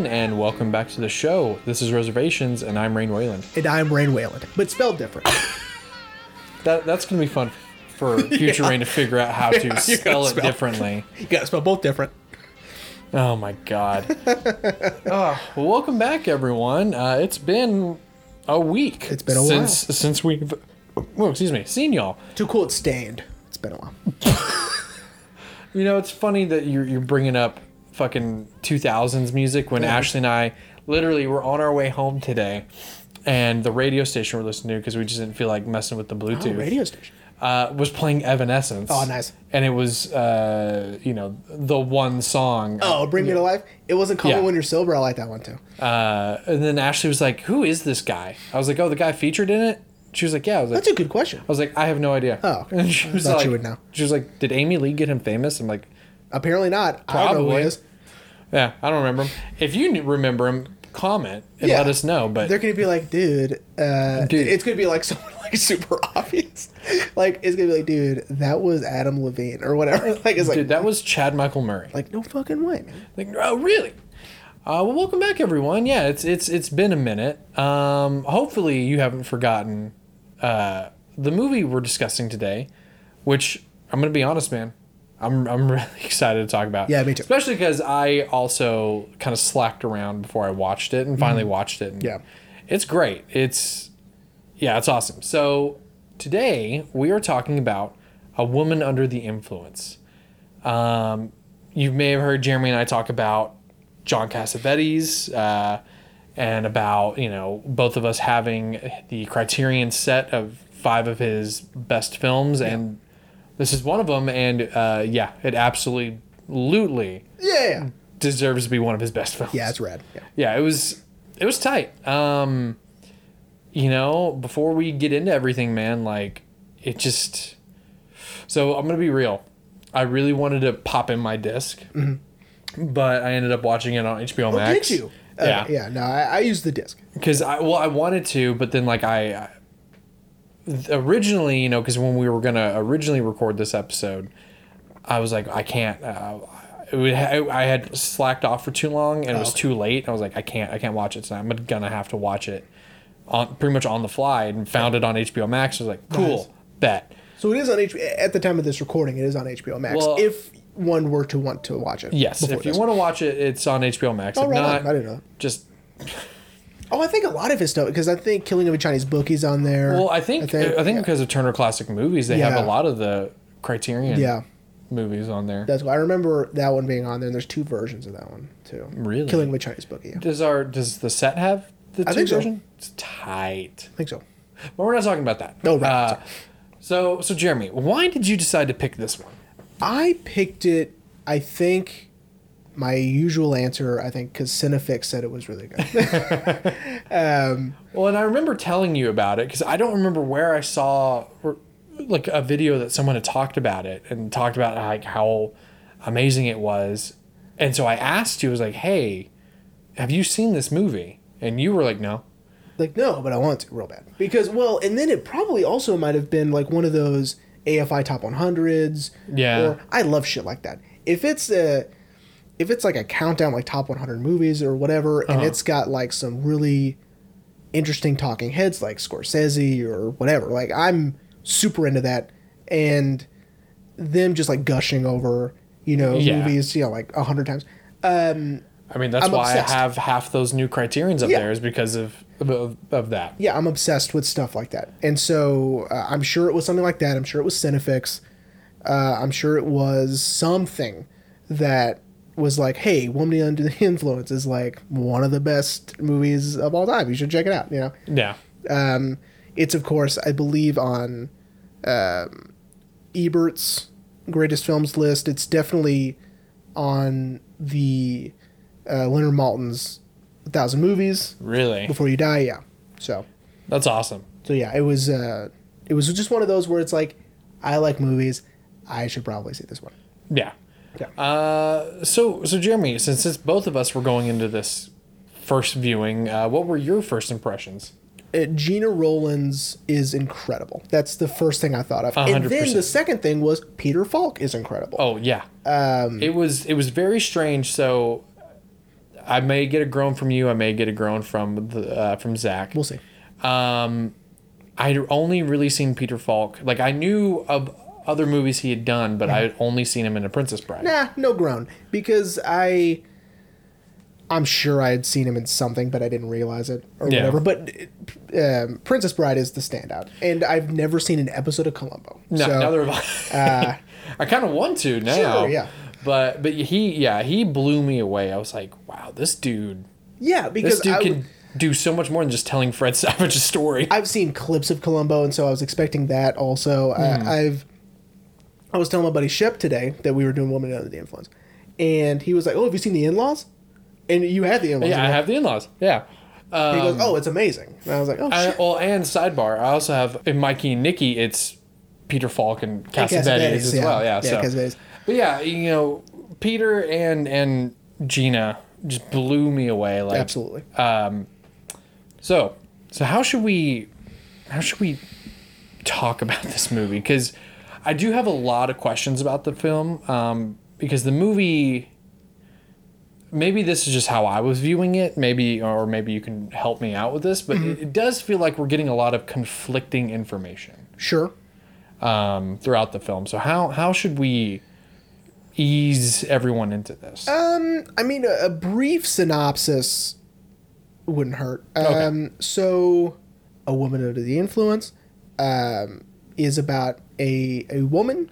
Everyone, and welcome back to the show. This is Reservations, and I'm Rain Wayland. And I'm Rain Wayland, but spelled different. That that's gonna be fun for future Rain to figure out how to spell it spell- differently. you gotta spell both different. Oh my god. oh, well, welcome back, everyone. Uh, it's been a week. It's been a since since we've well, excuse me, seen y'all. Too cool, it's stained. It's been a while. You know, it's funny that you're you're bringing up fucking 2000s music when Yeah. Ashley and I literally were on our way home today, and the radio station we're listening to because we just didn't feel like messing with the Oh, Bluetooth. radio station. uh, was playing Evanescence. Oh, nice. And it was, uh, you know, the one song. Oh, Bring Me to Life. It wasn't Call Yeah. Me When You're Sober. I like that one too. Uh, and then Ashley was like, "Who is this guy?" I was like, "Oh, the guy featured in it." She was like, "Yeah." I was like, That's a good question. I was like, "I have no idea." Oh, and she was like, you would know. She was like, "Did Amy Lee get him famous?" I'm like, Apparently not. I don't know who Probably. he is. "Yeah, I don't remember him. If you remember him, comment and Yeah. let us know." But They're gonna be like, dude, uh, Dude. It's gonna be like someone like super obvious. like it's gonna be like, dude, that was Adam Levine or whatever. Like it's like, dude, that was Chad Michael Murray. like no fucking way, man. Like, oh, really? Uh, well, welcome back, everyone. Yeah, it's it's it's been a minute. Um, hopefully, you haven't forgotten uh, the movie we're discussing today, which I'm gonna be honest, man. I'm I'm really excited to talk about. Yeah, me too. Especially because I also kind of slacked around before I watched it and finally watched it. And Mm-hmm. Yeah. it's great. It's yeah, it's awesome. So today we are talking about a woman under the influence. Um, you may have heard Jeremy and I talk about John Cassavetes uh, and about you know both of us having the Criterion set of five of his best films, and this is one of them. And uh, yeah, it absolutely, absolutely Yeah, deserves to be one of his best films. yeah. It's rad. Yeah. yeah, it was it was tight. Um, you know, before we get into everything, man, like it just. So I'm gonna be real. I really wanted to pop in my disk, but I ended up watching it on HBO Oh, Max. did you? Uh, Yeah, yeah. No, I, I used the disc. because I well I wanted to, but then like I originally you know because when we were gonna originally record this episode, I was like I can't. Uh, would I had slacked off for too long and it was Oh, too late. I was like I can't I can't watch it tonight. I'm gonna have to watch it on pretty much on the fly and found it on HBO Max. I was like cool Nice. bet. So it is on HBO. At the time of this recording, it is on HBO Max. Well- if one were to want to watch it. Yes, if you want to watch it, it's on HBO Max. Oh, if right on. I didn't know. just Oh, I think a lot of his stuff because I think Killing of a Chinese Bookie's on there. well, I think I think, yeah. because of Turner Classic Movies, they have a lot of the Criterion Yeah. movies on there. That's why I remember that one being on there. and There's two versions of that one too. Really? Killing of a Chinese Bookie. Yeah. Does our does the set have the I two think so. version? It's tight. I think so. But we're not talking about that. No, right, Uh, so so Jeremy, why did you decide to pick this one? I picked it. I think my usual answer. I think because Cinefix said it was really good. um, Well, and I remember telling you about it because I don't remember where I saw like a video that someone had talked about it and talked about like how amazing it was. And so I asked you, I was like, "Hey, have you seen this movie?" And you were like, "No." like no, but I want to real bad because well, and then it probably also might have been like one of those AFI top 100s. Yeah. Or I love shit like that. If it's a if it's like a countdown like top 100 movies or whatever, and Uh-huh. it's got like some really interesting talking heads like Scorsese or whatever, like I'm super into that, and them just like gushing over you know Yeah. movies you know like a hundred times. Um, I mean, that's I'm why obsessed. I have half those new criterions up Yeah. there is because of, of of that. yeah, I'm obsessed with stuff like that. And so uh, I'm sure it was something like that. I'm sure it was Cinefix. Uh, I'm sure it was something that was like, hey, Woman Under the Influence is like one of the best movies of all time. You should check it out. You know, Yeah. um, it's of course, I believe, on um, Ebert's greatest films list. It's definitely on the uh, Leonard Maltin's thousand movies Really. before you die. Yeah, so. That's awesome. So yeah, it was uh, it was just one of those where it's like, I like movies, I should probably see this one. Yeah. Yeah. Uh, so so Jeremy, since it's both of us were going into this first viewing, uh, what were your first impressions? Uh, Gena Rowlands is incredible. That's the first thing I thought of, and hundred then the second thing was Peter Falk is incredible. Oh yeah. Um, It was it was very strange. So I may get a groan from you. I may get a groan from the uh, from Zach. We'll see. Um, I'd only really seen Peter Falk. Like I knew of other movies he had done, but I had only seen him in A Princess Bride. Nah, no groan because I. I'm sure I had seen him in something, but I didn't realize it or Yeah. whatever. But um, Princess Bride is the standout, and I've never seen an episode of Columbo. No, so, neither have I. uh, I kind of want to now. Yeah. But but he yeah he blew me away. I was like, wow, this dude, yeah, because this dude I, can do so much more than just telling Fred Savage's story. I've seen clips of Columbo, and so I was expecting that also. Hmm. Uh, I've I was telling my buddy Shep today that we were doing Woman Under the Influence, and he was like, "Oh, have you seen the In-Laws?" And you had the In-Laws. yeah, I have the in-laws. Yeah. Um, He goes, "Oh, it's amazing." And I was like, "Oh, I, shit." well, and sidebar, I also have in Mikey and Nicky. It's Peter Falk and Cassavetes Cassavetes, as well. Yeah. yeah so. But yeah, you know, Peter and and Gena just blew me away. Like absolutely." So, so how should we, how should we talk about this movie? Because I do have a lot of questions about the film. Um, because the movie, maybe this is just how I was viewing it. Maybe, or maybe you can help me out with this. But it, it does feel like we're getting a lot of conflicting information Sure. um, throughout the film. So how how should we ease everyone into this? Um, I mean, a, a brief synopsis wouldn't hurt. Um, so, a woman under the influence um, is about a a woman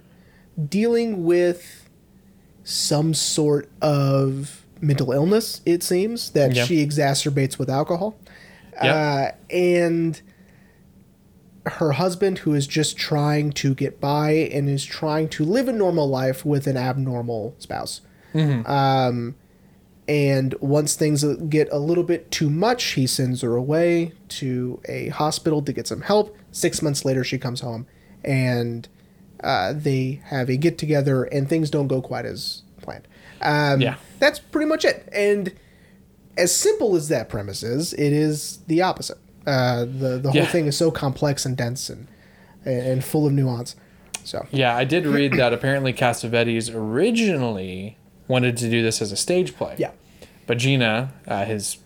dealing with some sort of mental illness. It seems that Yeah. she exacerbates with alcohol, Yep. uh, and her husband, who is just trying to get by and is trying to live a normal life with an abnormal spouse. Um, and once things get a little bit too much, he sends her away to a hospital to get some help. Six months later, she comes home and uh, they have a get together, and things don't go quite as planned. Um, Yeah. That's pretty much it. And as simple as that premise is, it is the opposite. Uh, the the whole Yeah. thing is so complex and dense and and full of nuance. So Yeah, I did read that apparently Cassavetes originally wanted to do this as a stage play. yeah, But Gena, uh, his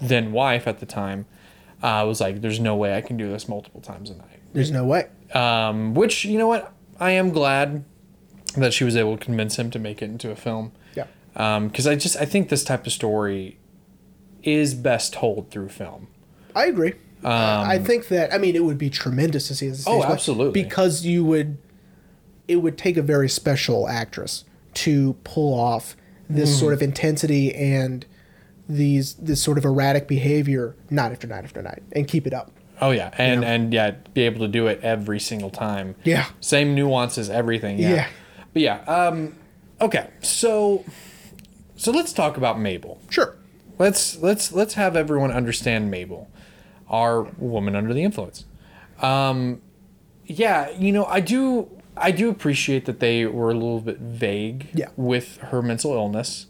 then wife at the time, uh, was like, "There's no way I can do this multiple times a night." there's no way. Um, which you know what, I am glad that she was able to convince him to make it into a film. Yeah. Because I just I think this type of story is best told through film. I agree. Uh, I think that I mean it would be tremendous to see as a stage Um, Oh, absolutely. because you would it would take a very special actress to pull off this Mm-hmm. sort of intensity and these this sort of erratic behavior night after night after night and keep it up. Oh yeah, and and yeah, be able to do it every single time. Yeah. Same nuances, everything. Yeah. Yeah. But yeah. Um. Okay. So. So let's talk about Mabel. Sure. Let's let's let's have everyone understand Mabel, our woman under the influence. Um. Yeah. You know, I do. I do appreciate that they were a little bit vague Yeah. with her mental illness.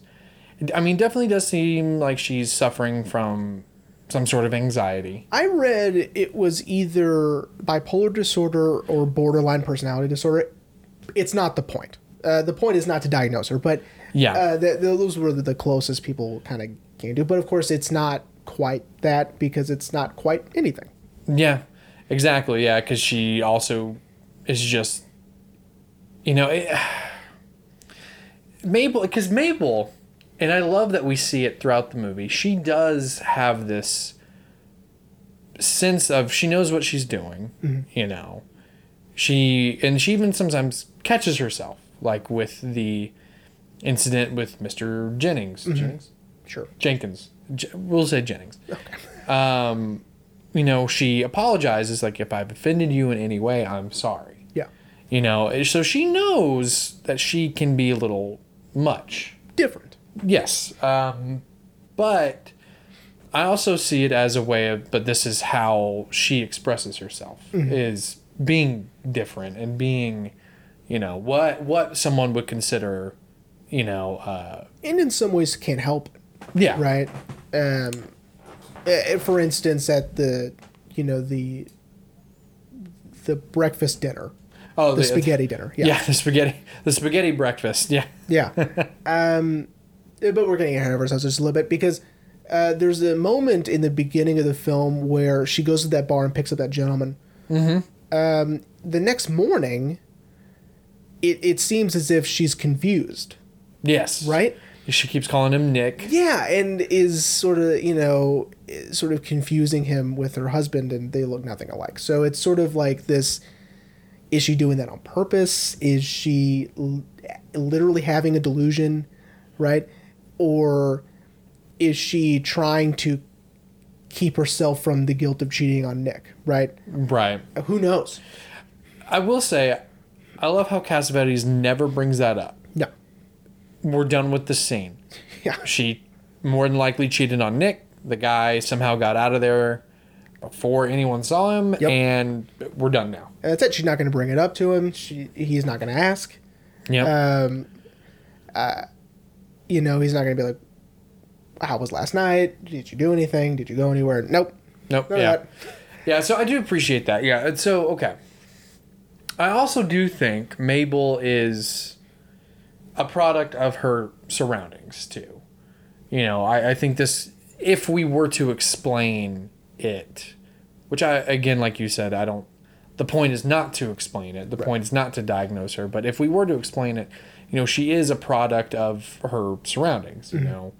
I mean, definitely does seem like she's suffering from some sort of anxiety. I read it was either bipolar disorder or borderline personality disorder. It's not the point. Uh, the point is not to diagnose her, but Yeah. uh, th- those were the closest people kind of came to. But of course, it's not quite that because it's not quite anything. Yeah, exactly. Yeah, because she also is just, you know, it, Mabel. Because Mabel, and I love that we see it throughout the movie. She does have this sense of she knows what she's doing. You know, she and she even sometimes catches herself, like with the incident with Mister Jennings. Jennings. Sure. Jenkins. J- we'll say Jennings. Um, you know, she apologizes like if I've offended you in any way, I'm sorry. Yeah. You know, so she knows that she can be a little much. Different. Yes. Um, but I also see it as a way of but this is how she expresses herself is being different and being, you know, what what someone would consider, you know, uh, And in some ways, can't help it. yeah. right? Um, for instance, at the you know the the breakfast dinner, Oh, the spaghetti dinner. Yeah. Yeah, the spaghetti, the spaghetti breakfast. Yeah, yeah. um, but we're getting ahead of ourselves just a little bit because Uh, there's a moment in the beginning of the film where she goes to that bar and picks up that gentleman. Mm-hmm. Um, the next morning, it, it seems as if she's confused, Yes. right? She keeps calling him Nick. Yeah, and is sort of, you know, sort of confusing him with her husband, and they look nothing alike. So it's sort of like this is she doing that on purpose? Is she l- literally having a delusion, right? Or is she trying to keep herself from the guilt of cheating on Nick, right? Right. Who knows? I will say, I love how Cassavetes never brings that up. No. We're done with the scene. Yeah. She more than likely cheated on Nick. The guy somehow got out of there before anyone saw him, Yep. and we're done now. And that's it. She's not going to bring it up to him. She, he's not going to ask. Yeah. Um, uh, you know, he's not going to be like, "How was last night? Did you do anything? Did you go anywhere?" Nope. nope. None Yeah. Yeah. So I do appreciate that. Yeah. and So okay. I also do think Mabel is a product of her surroundings too. You know, I, I think this if we were to explain it, which I again, like you said, I don't the point is not to explain it. The point is not to diagnose her. But if we were to explain it, you know, she is a product of her surroundings. You know,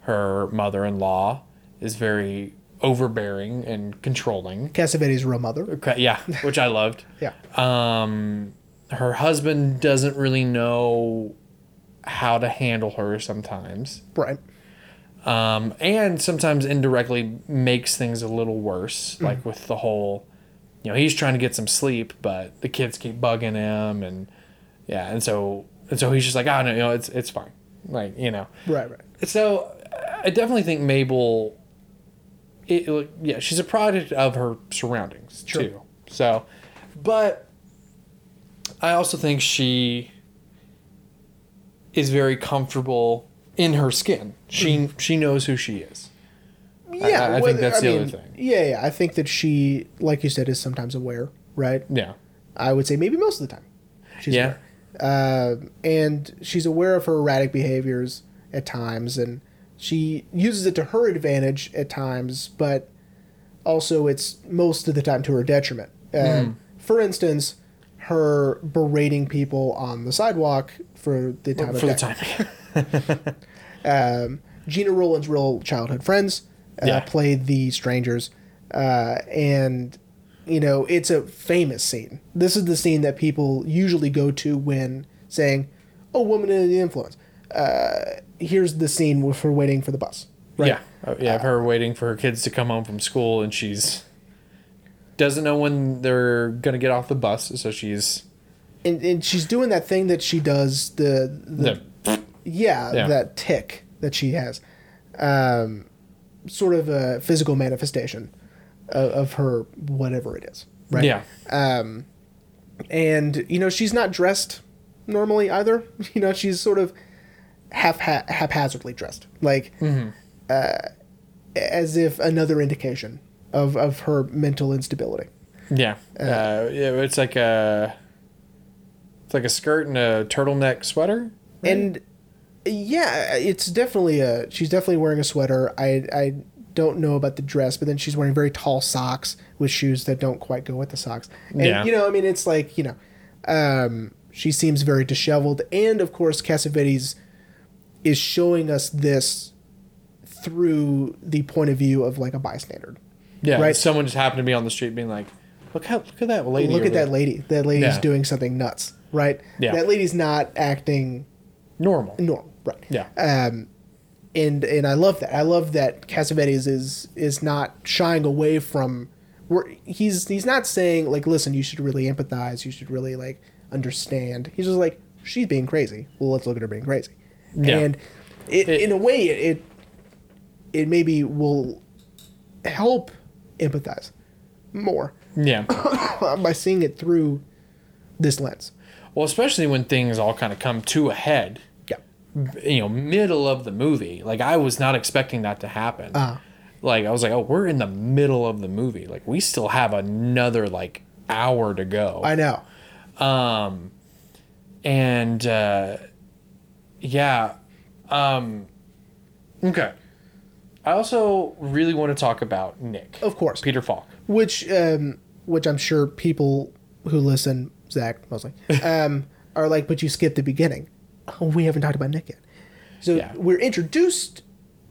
her mother in law is very overbearing and controlling. Cassavetes' real mother. Okay, yeah, which I loved. Yeah. Um, her husband doesn't really know how to handle her sometimes, Right. um, and sometimes indirectly makes things a little worse. Like with the whole, you know, he's trying to get some sleep, but the kids keep bugging him, and yeah, and so and so he's just like, oh no, you know, it's it's fine, like you know. Right. Right. So I definitely think Mabel. It, yeah, she's a product of her surroundings Sure. too. So, but I also think she is very comfortable in her skin. She mm-hmm. she knows who she is. Yeah. I think whether- that's the other mean, thing. Yeah. Yeah. I think that she, like you said, is sometimes aware. Right. Yeah. I would say maybe most of the time. She's Yeah. aware. Uh, and she's aware of her erratic behaviors at times, and she uses it to her advantage at times, but also it's most of the time to her detriment. Uh, Hmm. For instance, her berating people on the sidewalk for the time For the of day. time. Um, Gena Rowlands' real childhood friends uh, Yeah. played the strangers, uh, and you know it's a famous scene. This is the scene that people usually go to when saying, "Oh, woman in the influence." Uh, here's the scene with her waiting for the bus. Right? Yeah. Uh, yeah. her waiting for her kids to come home from school, and she's doesn't know when they're gonna get off the bus, so she's and, and she's doing that thing that she does the, the the yeah, Yeah. that tick that she has um, sort of a physical manifestation of, of her whatever it is right yeah. um, and you know she's not dressed normally either you know she's sort of half ha- haphazardly dressed like uh, as if another indication of, of her mental instability Yeah. Uh, yeah, it's like a it's like a skirt and a turtleneck sweater. right? and yeah it's definitely a she's definitely wearing a sweater i i don't know about the dress but then she's wearing very tall socks with shoes that don't quite go with the socks and Yeah. you know i mean it's like you know um she seems very disheveled and of course cassavetes is showing us this through the point of view of like a bystander yeah, right. Someone just happened to be on the street, being like, "Look how look at that lady. look at that lady that lady's Yeah. doing something nuts right Yeah. that lady's not acting Normal. normal right Yeah. um, and and I love that. I love that Cassavetes is is not shying away from. He's he's not saying like, listen, you should really empathize. You should really like understand. He's just like, she's being crazy. Well, let's look at her being crazy. Yeah. And it, It- in a way, it, it it maybe will help empathize more Yeah. by seeing it through this lens. Well, especially when things all kind of come to a head. You know, middle of the movie. Like I was not expecting that to happen. Uh, like I was like, "Oh, we're in the middle of the movie. Like we still have another like hour to go." I know. um and uh yeah um okay I also really want to talk about Nick. Of course. Peter Falk. which um, which I'm sure people who listen, Zach mostly, um, are like, but you skipped the beginning. Oh, we haven't talked about Nick yet. So Yeah. we're introduced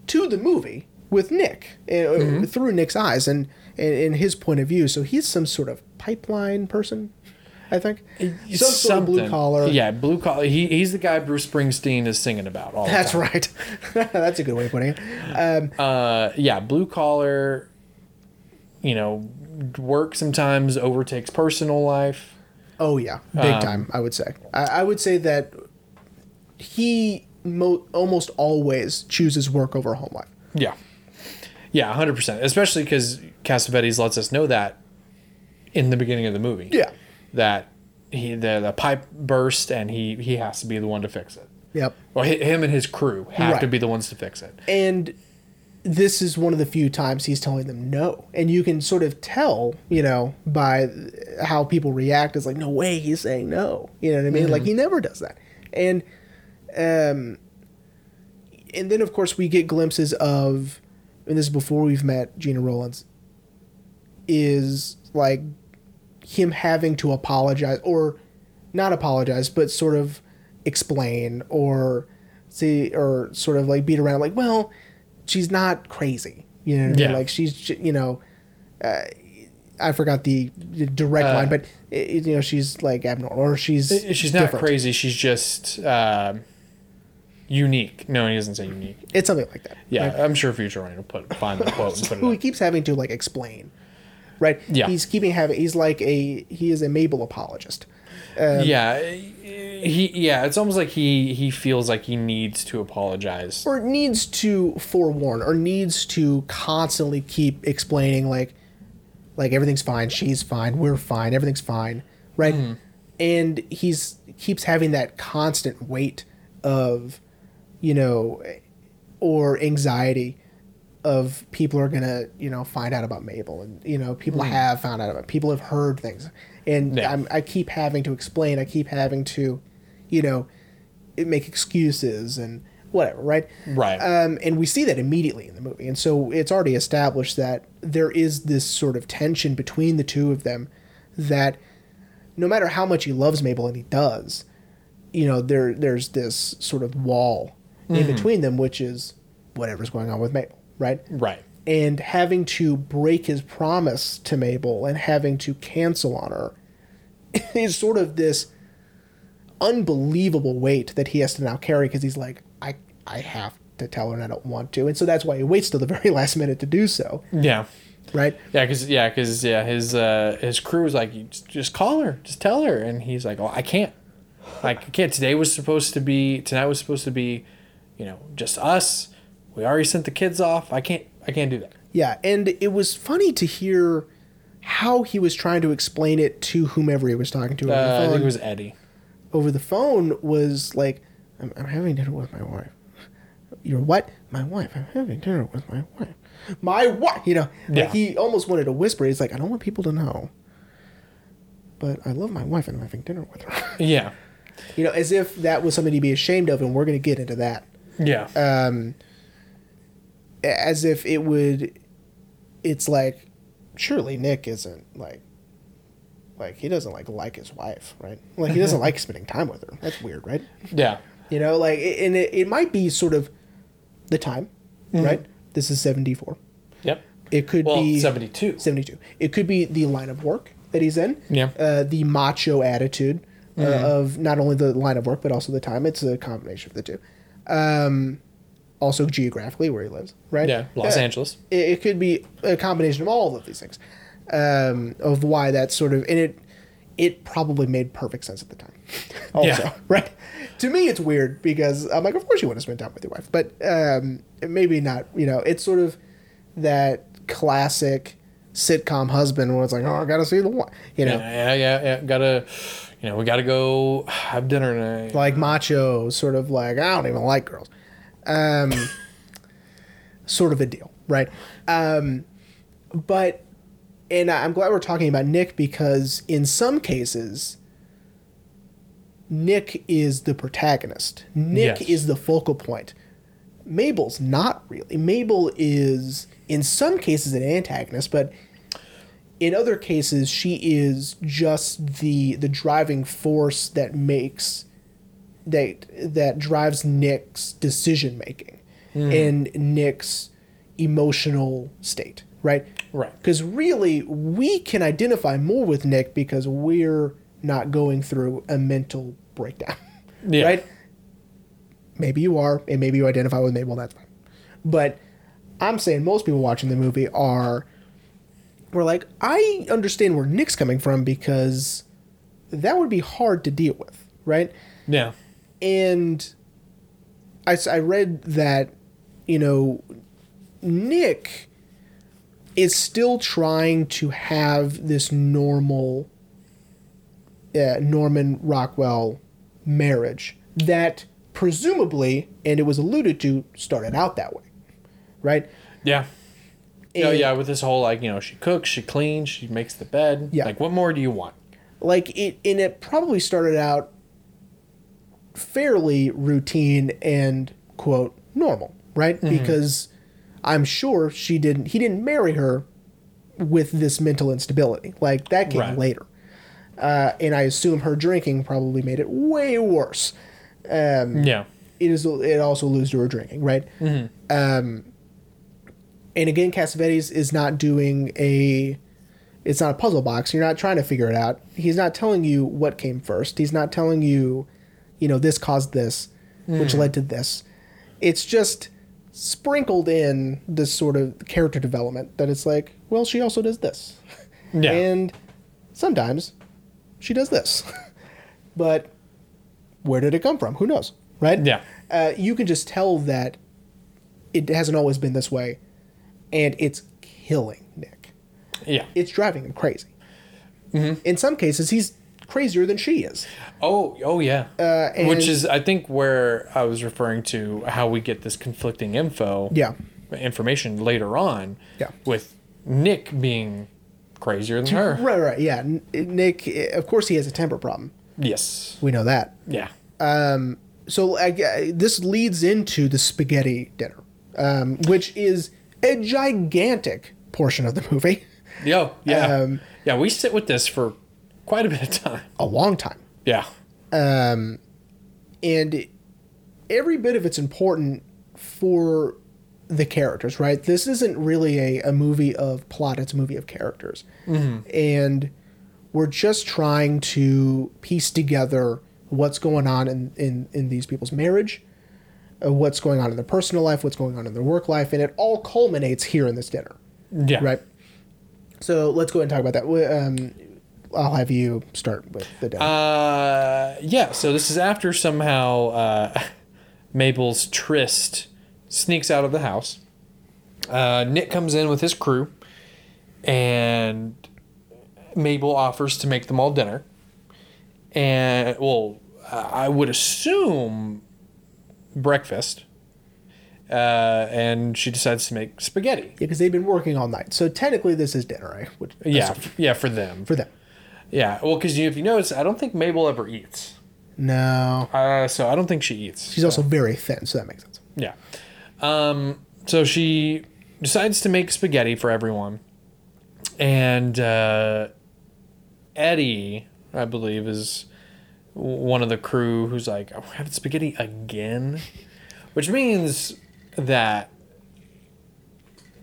to the movie with Nick uh, Mm-hmm. through Nick's eyes and, and and his point of view. So he's some sort of pipeline person, I think. Some sort of blue collar. Yeah, blue collar. He, he's the guy Bruce Springsteen is singing about all the That's right. That's a good way of putting it. Um, Uh, yeah, blue collar. You know, work sometimes overtakes personal life. Oh yeah, big time. I would say. I, I would say that he mo- almost always chooses work over home life. Yeah. Yeah, 100%. Especially because Cassavetes lets us know that in the beginning of the movie. Yeah. That he the, the pipe burst and he, he has to be the one to fix it. Yep. Well, hi- him and his crew have to be the ones to fix it. And this is one of the few times he's telling them no, and you can sort of tell, you know, by how people react. It's like, no way, he's saying no. You know what I mean? Like mm-hmm. he never does that. And um, and then of course we get glimpses of, and this is before we've met Gena Rowlands. Is like him having to apologize or not apologize, but sort of explain or see or sort of like beat around like, well, she's not crazy. You know, what I mean? Yeah. like she's you know, uh, I forgot the direct Uh, line, but you know she's like abnormal or she's She's not crazy. She's just uh, unique. No, he doesn't say unique. It's something like that. Yeah, right? I'm sure Future Rain will put find the quote and put it. who he keeps having to like explain, right? Yeah. he's keeping having. He's like a he is a Mabel apologist. Um, yeah, he yeah. It's almost like he he feels like he needs to apologize. or needs to forewarn or needs to constantly keep explaining like like everything's fine she's fine we're fine everything's fine right mm-hmm. and he's keeps having that constant weight of you know or anxiety of people are gonna you know find out about Mabel and you know people have found out about people have heard things and Yeah. I'm, I keep having to explain I keep having to you know make excuses and whatever right Right. um, and we see that immediately in the movie and so it's already established that there is this sort of tension between the two of them that no matter how much he loves Mabel and he does you know there there's this sort of wall in between them which is whatever's going on with Mabel right Right. and having to break his promise to Mabel and having to cancel on her is sort of this unbelievable weight that he has to now carry because he's like, I I have to tell her and I don't want to, and so that's why he waits till the very last minute to do so, Yeah. right? Yeah, because yeah, because yeah, his uh, his crew was like, just, just call her, just tell her, and he's like, "Oh, I can't, like, I can't. Today was supposed to be, tonight was supposed to be, you know, just us. We already sent the kids off. I can't, I can't do that. Yeah, and it was funny to hear how he was trying to explain it to whomever he was talking to over Uh, I think it was Eddie. over the phone was like, I'm, I'm having dinner with my wife. You're what? My wife. I'm having dinner with my wife. My wife. You know, Yeah. like he almost wanted to whisper. He's like, I don't want people to know, but I love my wife and I'm having dinner with her. Yeah, you know, as if that was something to be ashamed of, and we're going to get into that. Yeah, Um, as if it would. It's like, surely Nick isn't like. Like he doesn't like like his wife, right? Like he doesn't like spending time with her. That's weird, right? yeah, You know, like, and it, it might be sort of the time, right? This is 74. yep. It could Well, be seventy two. 72. It could be the line of work that he's in. Yeah. Uh, the macho attitude uh, of not only the line of work, but also the time. It's a combination of the two. Um, also, geographically, where he lives, right? Yeah, Los Angeles. It, it could be a combination of all of these things. Um, of why that sort of, and it, it probably made perfect sense at the time. also, Yeah. right? To me, it's weird because I'm like, of course you want to spend time with your wife, but um, maybe not. You know, it's sort of that classic sitcom husband where it's like, oh, I gotta see the one. You know, Yeah, yeah, yeah, yeah. Gotta, you know, we gotta go have dinner tonight. like macho, sort of like I don't even like girls, um, sort of a deal, right? Um, but and I'm glad we're talking about Nick because in some cases, Nick is the protagonist. Nick Yes. is the focal point. Mabel's not really. Mabel is, in some cases, an antagonist, but in other cases, she is just the the driving force that makes that that drives Nick's decision making hmm. and Nick's emotional state, right? Right. Because really, we can identify more with Nick because we're not going through a mental breakdown, Yeah. right? Maybe you are, and maybe you identify with Mabel. That's fine. But I'm saying most people watching the movie are we're like, I understand where Nick's coming from because that would be hard to deal with, right? Yeah. And I, I read that, you know, Nick is still trying to have this normal uh, Norman Rockwell marriage that presumably, and it was alluded to, started out that way, right? Yeah. Oh yeah, with this whole like you know she cooks, she cleans, she makes the bed. Yeah. Like what more do you want? like it and it probably started out fairly routine and quote normal right because i'm sure she didn't he didn't marry her with this mental instability like that came Right. later uh, and i assume her drinking probably made it way worse Yeah. it is it also alludes to her drinking, right? Um, and again, Cassavetes is not doing a it's not a puzzle box. You're not trying to figure it out. He's not telling you what came first. He's not telling you, you know, this caused this, which led to this. It's just sprinkled in this sort of character development that it's like, well, she also does this. Yeah. And sometimes she does this. but where did it come from? Who knows? Right? Yeah. Uh, you can just tell that it hasn't always been this way. And it's killing Nick. Yeah. It's driving him crazy. Mm-hmm. In some cases, he's crazier than she is. Oh, oh yeah. Uh, Which is, I think, where I was referring to how we get this conflicting info, Yeah. information later on, Yeah. with Nick being crazier than her. Right, right. Yeah. Nick, of course, he has a temper problem. Yes. We know that. Yeah. so I, I- this leads into the spaghetti dinner, um, which is a gigantic portion of the movie, Yo. Yeah. Um, yeah. We sit with this for quite a bit of time. a long time, Yeah. and every bit of it's important for the characters. Right? This isn't really a, a movie of plot; it's a movie of characters, and we're just trying to piece together what's going on in in, in these people's marriage. Uh, What's going on in their personal life, what's going on in their work life, and it all culminates here in this dinner. Yeah. Right. So let's go ahead and talk about that. Um, I'll have you start with the dinner. Uh, yeah. So this is after somehow uh, Mabel's tryst sneaks out of the house. Uh, Nick comes in with his crew, and Mabel offers to make them all dinner. And well, I would assume breakfast. Uh, and she decides to make spaghetti. yeah, because they've been working all night. So technically, this is dinner, right? Which, Yeah, f- yeah, for them. For them. Yeah, well, because if you notice, I don't think Mabel ever eats. No. Uh, so I don't think she eats. She's also very thin, so that makes sense. Yeah. Um, so she decides to make spaghetti for everyone. And uh, Eddie, I believe, is one of the crew who's like, oh, we're having spaghetti again? Which means that.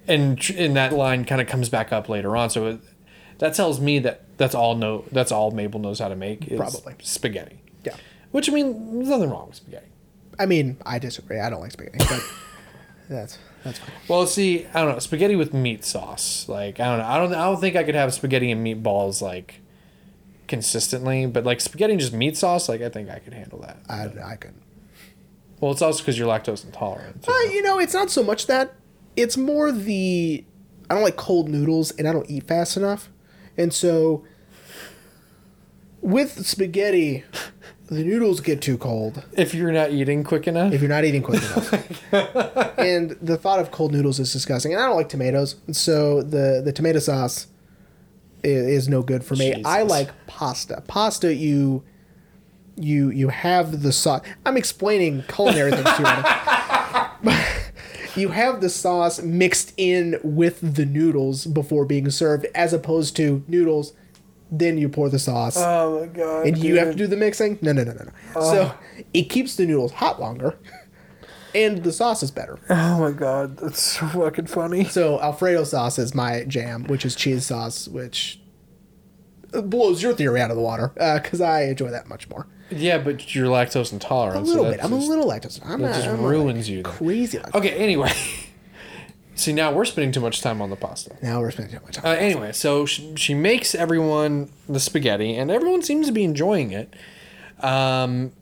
And, and that line kind of comes back up later on. So it, that tells me that that's all no that's all Mabel knows how to make is Probably. spaghetti. Yeah. Which I mean, there's nothing wrong with spaghetti. I mean, I disagree. I don't like spaghetti, but that's that's fine. Well, see, I don't know, spaghetti with meat sauce. Like I don't know, I don't, I don't think I could have spaghetti and meatballs like consistently, but like spaghetti and just meat sauce, like I think I could handle that. I I couldn't. Well, it's also because you're lactose intolerant. too. Uh, you know, it's not so much that. It's more the I don't like cold noodles and I don't eat fast enough. And so with spaghetti, the noodles get too cold If you're not eating quick enough, if you're not eating quick enough. and the thought of cold noodles is disgusting. And I don't like tomatoes. And so the the tomato sauce is, no good for me. I like pasta. Pasta you you you have the sauce. I'm explaining culinary things to you. you have the sauce mixed in with the noodles before being served, as opposed to noodles, then you pour the sauce, Oh my god. and you have to do the mixing. No, no, no, no, no. So oh. it keeps the noodles hot longer, and the sauce is better. Oh my god, that's so fucking funny. So Alfredo sauce is my jam, which is cheese sauce, which blows your theory out of the water because I enjoy that much more. Yeah, but you're lactose intolerant. A little so bit. I'm a little lactose. I'm not. just I'm not ruins you. Crazy. Lactose. Okay. Anyway, see now we're spending too much time on the pasta. Now we're spending too much time. Uh, anyway, so she, she makes everyone the spaghetti, and everyone seems to be enjoying it. Um,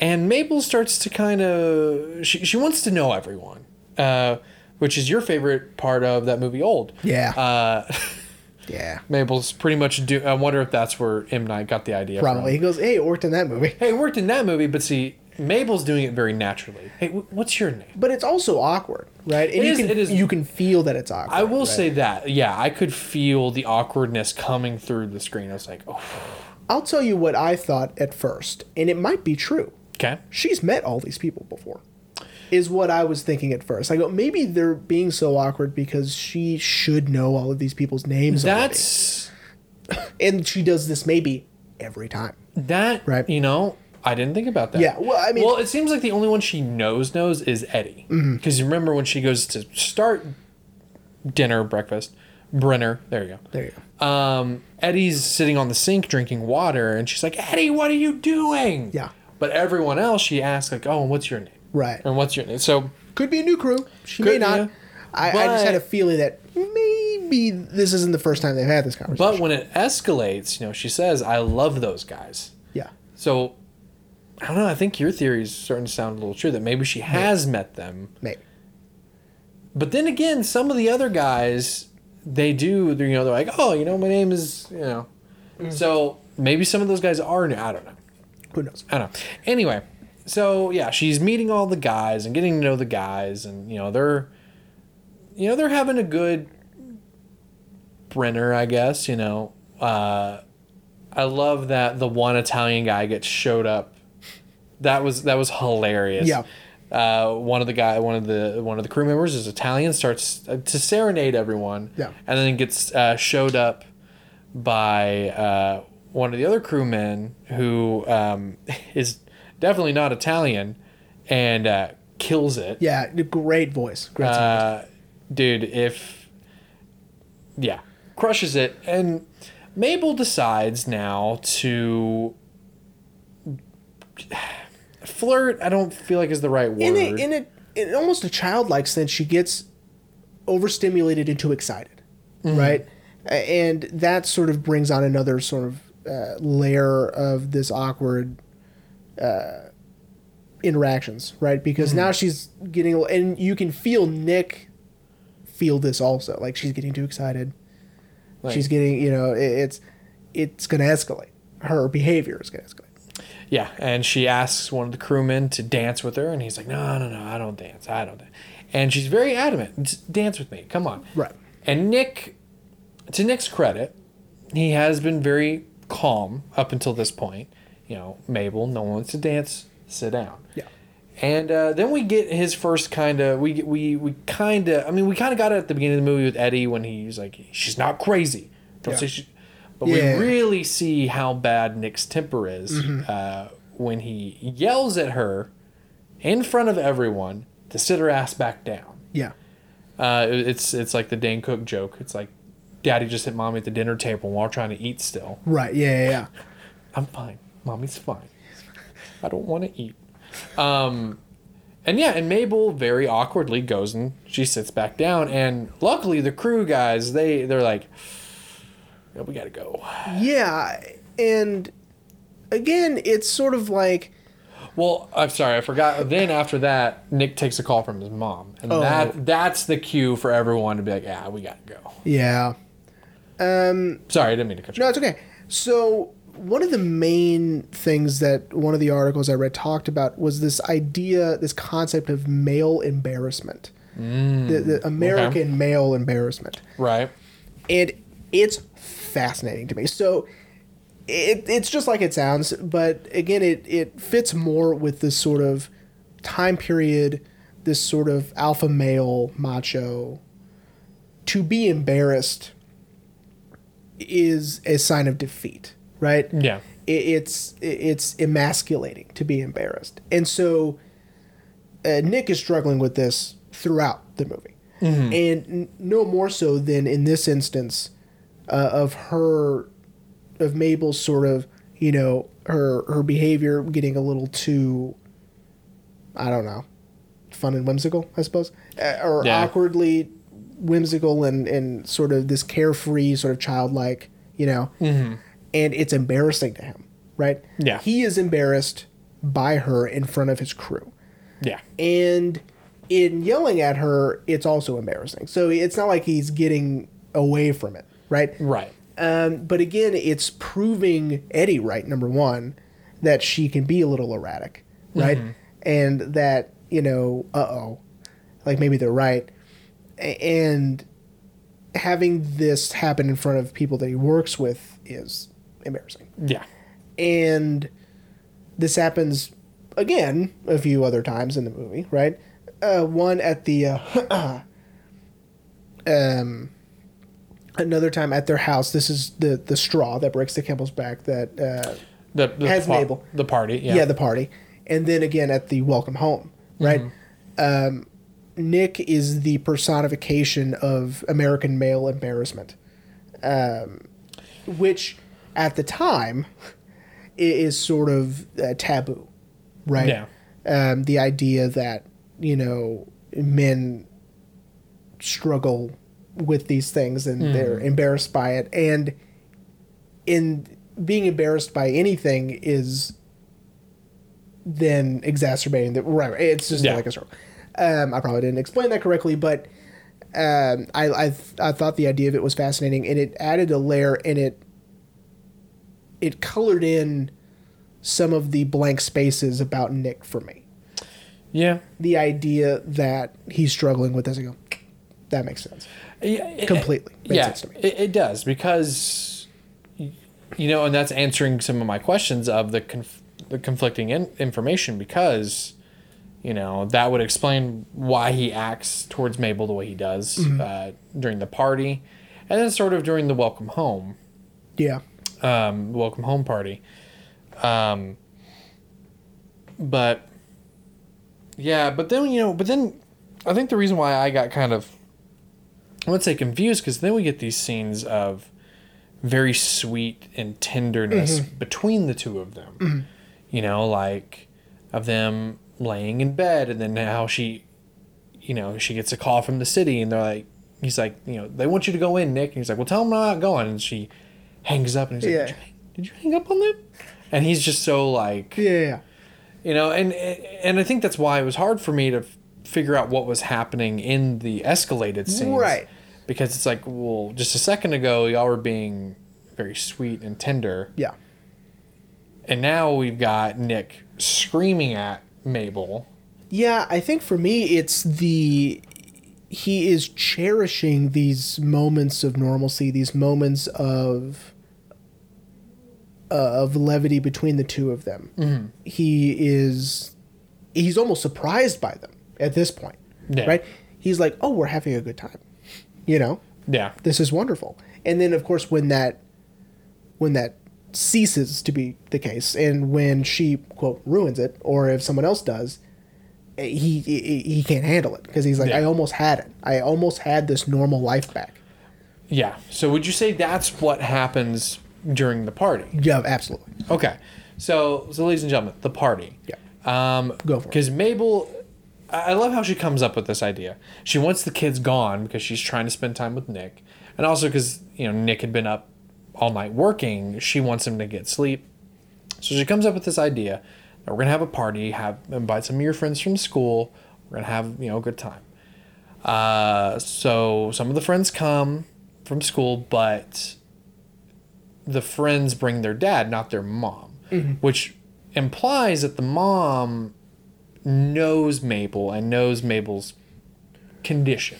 and Mabel starts to kind of she she wants to know everyone, uh, which is your favorite part of that movie, Old. Yeah. Uh, yeah. Mabel's pretty much do. I wonder if that's where M Night got the idea. from. Probably. He goes, "Hey, it worked in that movie." Hey, it worked in that movie, but see, Mabel's doing it very naturally. Hey, wh- what's your name? But it's also awkward, right? And It you is- can it is- you can feel that it's awkward. I will right? say that, yeah, I could feel the awkwardness coming through the screen. I was like, oh, I'll tell you what I thought at first, and it might be true. Okay. She's met all these people before. Is what I was thinking at first. I go, maybe they're being so awkward because she should know all of these people's names. That's already. and she does this maybe every time. that, Right. You know, I didn't think about that. Yeah, well, I mean- well, it seems like the only one she knows knows is Eddie, Mm-hmm. because you remember when she goes to start dinner, breakfast, Brenner. There you go. There you go. go. Um, Eddie's sitting on the sink drinking water, and she's like, Eddie, what are you doing? Yeah. But everyone else, she asks like, oh, what's your name? Right. And what's your name? So Could be a new crew. She Could may be, not. yeah. I, I just had a feeling that maybe this isn't the first time they've had this conversation. But when it escalates, you know, she says, "I love those guys." yeah. So I don't know. I think your theory is starting to sound a little true that maybe she has met them. Maybe. But then again, some of the other guys, they do. You know, they're like, "Oh, you know, my name is," you know. Mm. So maybe some of those guys are new. I don't know. Who knows? I don't know. Anyway, so yeah, she's meeting all the guys and getting to know the guys, and you know they're, you know, they're having a good Brenner, I guess. You know, uh, I love that the one Italian guy gets showed up. That was that was hilarious. Yeah. Uh, one of the guy, one of the one of the crew members is Italian, starts uh, to serenade everyone. Yeah. And then gets uh, showed up by uh, one of the other crewmen who um, is definitely not Italian and uh, kills it. Yeah, great voice. Great. Uh, dude, if yeah, crushes it, and Mabel decides now to flirt. I don't feel like is the right word. in a, in a in almost a childlike sense, she gets overstimulated and too excited, Mm-hmm. right? And that sort of brings on another sort of uh, layer of this awkward uh, interactions, right? Because Mm-hmm. now she's getting, a- and you can feel Nick feel this also. Like she's getting too excited. Like- she's getting, you know, it, it's it's going to escalate. Her behavior is going to escalate. Yeah, and she asks one of the crewmen to dance with her, and he's like, "No, no, no, I don't dance. I don't." Dance. And she's very adamant. Dance with me. Come on. Right. And Nick, to Nick's credit, he has been very calm up until this point. You know, Mabel, no one wants to dance. Sit down. Yeah. And uh, then we get his first kind of we we we kind of I mean we kind of got it at the beginning of the movie with Eddie when he's like she's not crazy don't Yeah. say she but Yeah. we really see how bad Nick's temper is Mm-hmm. uh, when he yells at her in front of everyone to sit her ass back down. Yeah. Uh, it's it's like the Dane Cook joke. It's like, Daddy just hit mommy at the dinner table while trying to eat. Still, Right. Yeah. Yeah. yeah. I'm fine. Mommy's fine. I don't want to eat. Um, and yeah, and Mabel very awkwardly goes and she sits back down. And luckily, the crew guys they they're like, yeah, we gotta go. Yeah, and again, it's sort of like Well, I'm sorry, I forgot. Then after that, Nick takes a call from his mom, and Oh. that that's the cue for everyone to be like, yeah, we gotta go. yeah. Um, Sorry, I didn't mean to cut you. no, it's okay. So one of the main things that one of the articles I read talked about was this idea, this concept of male embarrassment, the, the American male embarrassment. Right. and it's fascinating to me. So it, it's just like it sounds, but again, it, it fits more with this sort of time period, this sort of alpha male macho to be embarrassed is a sign of defeat, right? Yeah. It, it's it's emasculating to be embarrassed, and so uh, Nick is struggling with this throughout the movie, and n- no more so than in this instance uh, of her of Mabel's sort of you know her her behavior getting a little too I don't know fun and whimsical I suppose uh, or Yeah. awkwardly whimsical and and sort of this carefree sort of childlike you know and it's embarrassing to him right Yeah. he is embarrassed by her in front of his crew Yeah. and in yelling at her it's also embarrassing so it's not like he's getting away from it right Right. um, but again, it's proving Eddie right, number one, that she can be a little erratic, right? And that, you know, uh oh, like maybe they're right. And having this happen in front of people that he works with is embarrassing. Yeah. And this happens again a few other times in the movie, right? Uh, one at the uh, um, another time at their house. This is the the straw that breaks the camel's back. That uh, The, the Has pa- Mabel. The party. yeah. Yeah. the party, and then again at the welcome home, right? Um, Nick is the personification of American male embarrassment, um, which at the time is sort of uh, taboo, right? Yeah. Um, the idea that you know men struggle with these things and they're embarrassed by it, and in being embarrassed by anything is then exacerbating the right. It's just Yeah. like a struggle. Um, I probably didn't explain that correctly, but um, I, I I thought the idea of it was fascinating, and it added a layer, and it it colored in some of the blank spaces about Nick for me. Yeah. The idea that he's struggling with this, I go, that makes sense. Yeah, it- Completely makes yeah, sense to me. It, it does because you know, and that's answering some of my questions of the conf- the conflicting in- information because you know that would explain why he acts towards Mabel the way he does Mm-hmm. uh, during the party, and then sort of during the welcome home Yeah, um, welcome home party. Um, but yeah, but then you know, but then I think the reason why I got kind of I would say confused because then we get these scenes of very sweet and tenderness between the two of them. You know, like of them laying in bed and then how she you know, she gets a call from the city and they're like he's like, you know, they want you to go in, Nick. And he's like, Well tell them I'm not going and she hangs up and he's Yeah. like, did you, hang, did you hang up on them? And he's just so like yeah, yeah. you know and and i think that's why it was hard for me to f- figure out what was happening in the escalated scenes Right. because it's like well just a second ago y'all were being very sweet and tender yeah. and now we've got nick screaming at mabel Yeah, I think for me it's the he is cherishing these moments of normalcy, these moments of uh, of levity between the two of them. He is he's almost surprised by them at this point. Yeah. Right? He's like, "Oh, we're having a good time." You know? yeah this is wonderful. And then of course when that when that ceases to be the case and when she quote ruins it or if someone else does he he, he can't handle it because he's like Yeah. I almost had it. I almost had this normal life back. yeah so would you say that's what happens during the party Yeah, absolutely. Okay, so so ladies and gentlemen, the party. Yeah. Um, Go for it. Because Mabel, I I love how she comes up with this idea. She wants the kids gone because she's trying to spend time with Nick, and also because you know Nick had been up all night working. She wants him to get sleep, so she comes up with this idea that we're gonna have a party, have invite some of your friends from school. We're gonna have you know a good time. Uh, so some of the friends come from school, but the friends bring their dad, not their mom, which implies that the mom knows Mabel and knows Mabel's condition.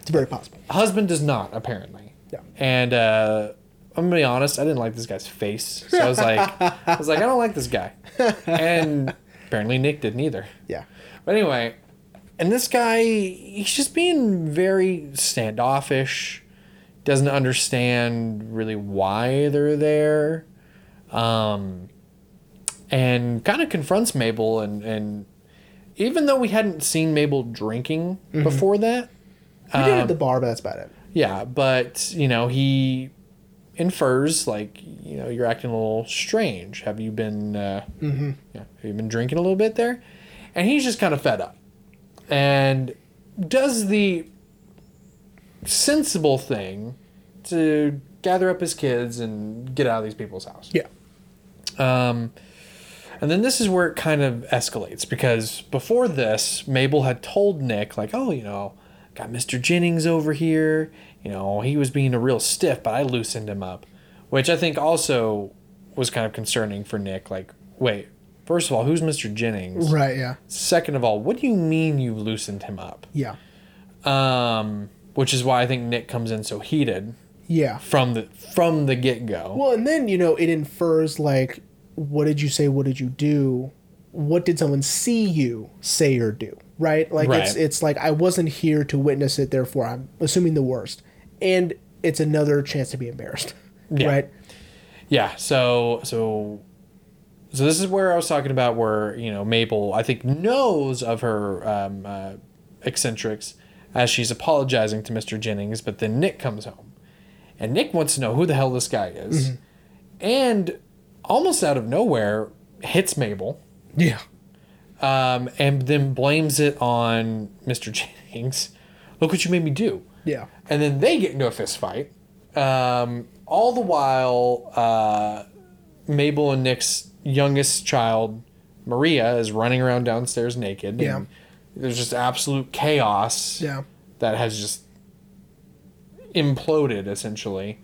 It's very possible. Husband does not, apparently. Yeah. And uh, I'm gonna be honest, I didn't like this guy's face, so I was like, I was like, I don't like this guy, and apparently Nick didn't either. Yeah. But anyway, and this guy, he's just being very standoffish, doesn't understand really why they're there, um, and kind of confronts Mabel. And, and even though we hadn't seen Mabel drinking before that, We did Um, at the bar, but that's about it. yeah, but you know, he infers like you know you're acting a little strange. Have you been? Uh, yeah, have you been drinking a little bit there? And he's just kind of fed up, and does the sensible thing to gather up his kids and get out of these people's house. Yeah. Um, and then this is where it kind of escalates because before this, Mabel had told Nick, like, oh, you know, got Mr. Jennings over here. You know, he was being a real stiff, but I loosened him up, which I think also was kind of concerning for Nick. Like, wait, first of all, who's Mr. Jennings? Right. Yeah. Second of all, what do you mean you loosened him up? Yeah. Um, which is why I think Nick comes in so heated Yeah. from the from the get go. Well, and then you know it infers like, what did you say? What did you do? What did someone see you say or do? Right? Like it's it's like I wasn't here to witness it. Therefore, I'm assuming the worst, and it's another chance to be embarrassed. Yeah. Right? Yeah, so so so this is where I was talking about where you know Mabel I think knows of her um, uh, eccentrics as she's apologizing to Mr. Jennings, but then Nick comes home, and Nick wants to know who the hell this guy is, and almost out of nowhere hits Mabel, Yeah. um, and then blames it on Mr. Jennings. Look what you made me do Yeah. And then they get into a fist fight. Um, all the while, uh, Mabel and Nick's youngest child, Maria, is running around downstairs naked. Yeah. And there's just absolute chaos Yeah. that has just imploded essentially.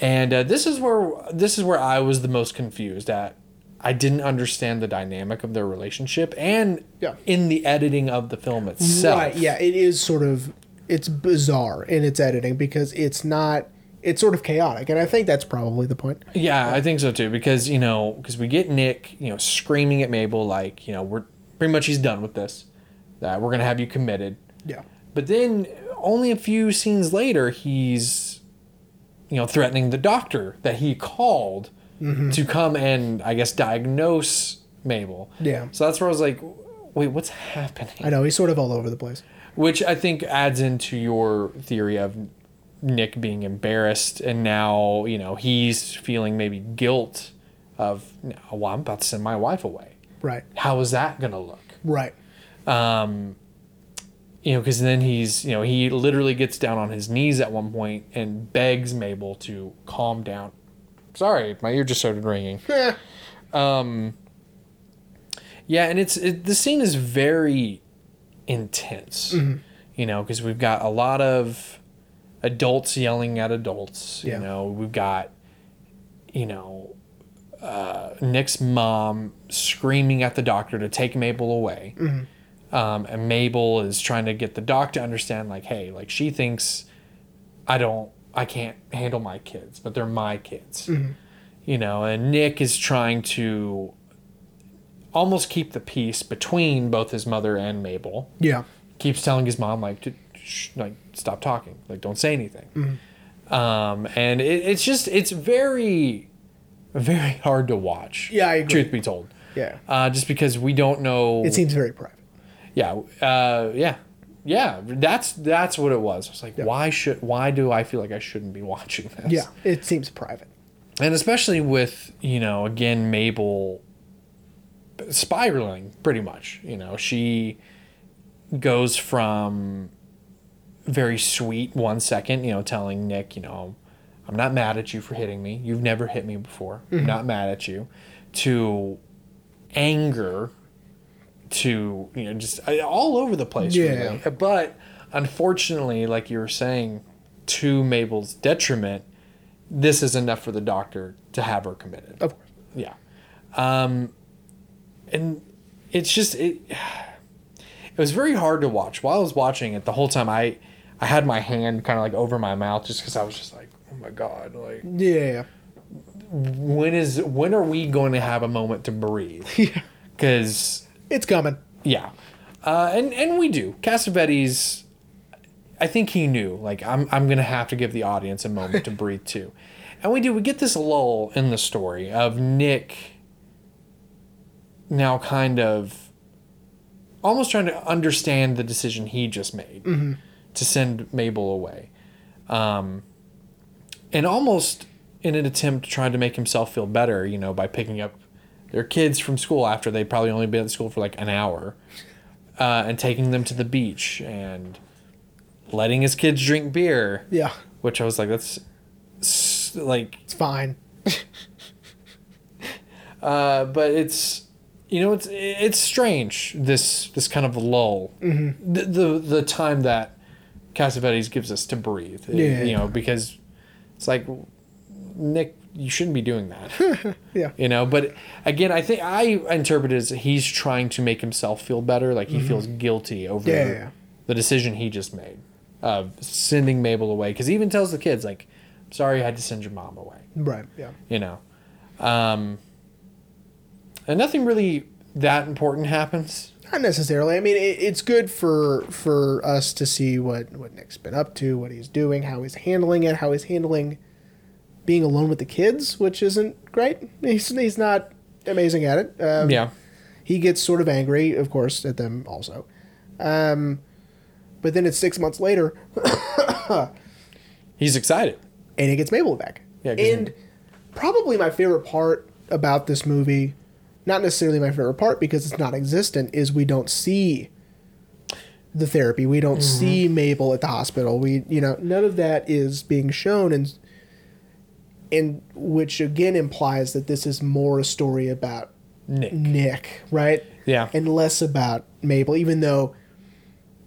And uh, this is where this is where I was the most confused at. I didn't understand the dynamic of their relationship, and Yeah. in the editing of the film itself. Right. Yeah. It is sort of it's bizarre in its editing because it's not. It's sort of chaotic, and I think that's probably the point. Yeah, I think so too. Because you know, because we get Nick, you know, screaming at Mabel like, you know, we're pretty much he's done with this. That we're gonna have you committed. Yeah. But then only a few scenes later, he's, you know, threatening the doctor that he called mm-hmm. to come and I guess diagnose Mabel. Yeah. So that's where I was like, wait, what's happening? I know he's sort of all over the place. Which I think adds into your theory of Nick being embarrassed and now, you know, he's feeling maybe guilt of, well, I'm about to send my wife away. Right. How is that going to look? Right. Um, you know, because then he's, you know, he literally gets down on his knees at one point and begs Mabel to calm down. Sorry, my ear just started ringing. Um, yeah, and it's it, the scene is very intense, you know, because we've got a lot of adults yelling at adults. Yeah. You know, we've got, you know, uh, Nick's mom screaming at the doctor to take Mabel away. Um, and Mabel is trying to get the doc to understand, like, hey, like she thinks I don't, I can't handle my kids, but they're my kids. You know, and Nick is trying to almost keep the peace between both his mother and Mabel. Yeah. Keeps telling his mom, like, to, shh, like, stop talking, like, don't say anything. Um, and it, it's just, it's very, very hard to watch. Yeah, I agree. Truth be told. Yeah. Uh, just because we don't know. It seems very private. Yeah, uh, yeah, yeah. That's that's what it was. I was like, Yeah. why should why do I feel like I shouldn't be watching this? Yeah. It seems private. and especially with you know again Mabel spiraling pretty much. You know she goes from very sweet one second, you know, telling Nick, you know, I'm not mad at you for hitting me. You've never hit me before. I'm not mad at you. To anger to you know just uh, all over the place Yeah. really. but unfortunately like you were saying to mabel's detriment this is enough for the doctor to have her committed Of course. yeah um and it's just it it was very hard to watch while i was watching it the whole time i i had my hand kind of like over my mouth just because i was just like oh my god like Yeah. when is when are we going to have a moment to breathe Yeah. because It's coming. yeah Uh, and and we do. Cassavetes, I think he knew. Like I'm I'm gonna have to give the audience a moment to breathe too, and we do. We get this lull in the story of Nick. Now, kind of, almost trying to understand the decision he just made to send Mabel away, um, and almost in an attempt to try to make himself feel better. You know, by picking up their kids from school after they'd probably only been at school for like an hour uh, and taking them to the beach and letting his kids drink beer, Yeah, which I was like, that's like, it's fine. uh, but it's you know it's it's strange this this kind of lull, mm-hmm. the, the the time that Cassavetes gives us to breathe, Yeah. you know, because it's like Nick, you shouldn't be doing that. Yeah, you know but again i think i interpret it as he's trying to make himself feel better like he feels guilty over Mm-hmm. Yeah. the decision he just made of sending mabel away because he even tells the kids like sorry i had to send your mom away right. Yeah, you know um and nothing really that important happens not necessarily. I mean, it, it's good for for us to see what what Nick's been up to, what he's doing, how he's handling it, how he's handling being alone with the kids, which isn't great. He's he's not amazing at it. Um, yeah he gets sort of angry, of course, at them also. Um, but then it's six months later, he's excited and he gets Mabel back. Yeah, and probably my favorite part about this movie, not necessarily my favorite part because it's not existent, is we don't see the therapy. We don't Mm-hmm. see Mabel at the hospital. We, you know, none of that is being shown, and and which again implies that this is more a story about nick Nick, right? yeah and less about Mabel, even though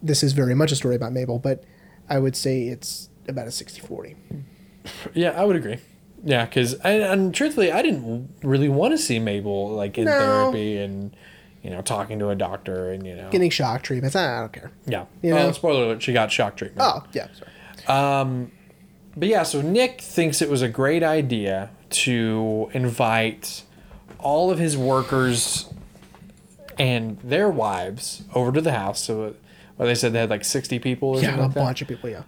this is very much a story about Mabel, but I would say it's about a 60 40. yeah i would agree yeah because and, and truthfully i didn't really want to see mabel like in No. therapy and you know talking to a doctor and you know Getting shock treatments, I don't care. Yeah. You well, know? spoiler alert, she got shock treatment. Oh, yeah, sorry. Um, but yeah, so Nick thinks it was a great idea to invite all of his workers and their wives over to the house. So, well, they said they had like 60 people or Yeah, something a like that. bunch of people, yeah.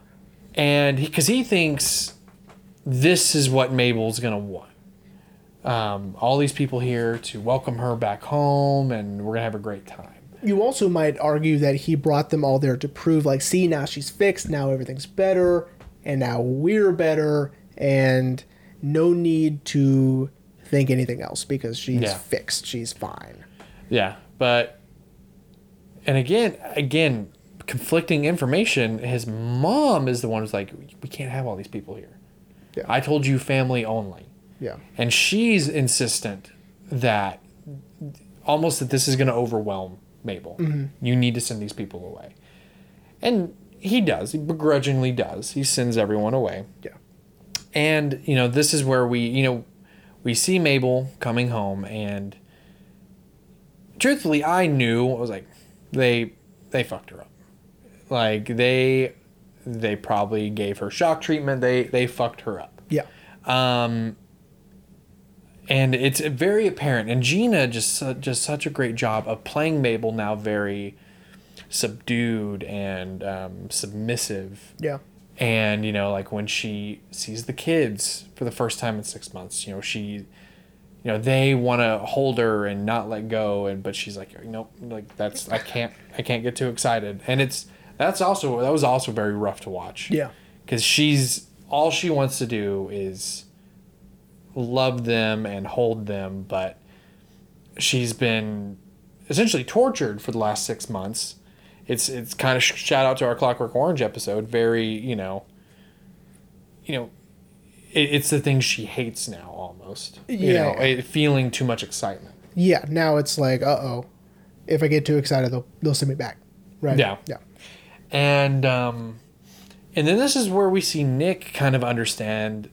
And because he, thinks this is what Mabel's going to want. Um, all these people here to welcome her back home, and we're going to have a great time. You also might argue that he brought them all there to prove, like, see, now she's fixed, now everything's better, and now we're better, and no need to think anything else because she's Yeah. fixed, she's fine. Yeah, but and again, again, conflicting information. His mom is the one who's like, we can't have all these people here. Yeah. I told you family only, Yeah. and she's insistent that almost that this is going to overwhelm Mabel. Mm-hmm. You need to send these people away, and he does. He begrudgingly does. He sends everyone away. Yeah. And you know, this is where we, you know, we see Mabel coming home, and truthfully, I knew I was like, they they fucked her up. Like they they probably gave her shock treatment. They they fucked her up. Yeah. Um, and it's very apparent. And Gena just su- just such a great job of playing Mabel now very subdued and um, submissive Yeah. and you know like when she sees the kids for the first time in six months you know she you know they want to hold her and not let go and but she's like know like that's i can't i can't get too excited and it's that's also that was also very rough to watch Yeah. because she's all she wants to do is love them and hold them but she's been essentially tortured for the last six months it's it's kind of shout out to our clockwork orange episode very you know you know it, it's the thing she hates now almost you Yeah. know it, feeling too much excitement Yeah. Now it's like, uh oh, if I get too excited, they'll they'll send me back. Right. Yeah. Yeah. And um and then this is where we see nick kind of understand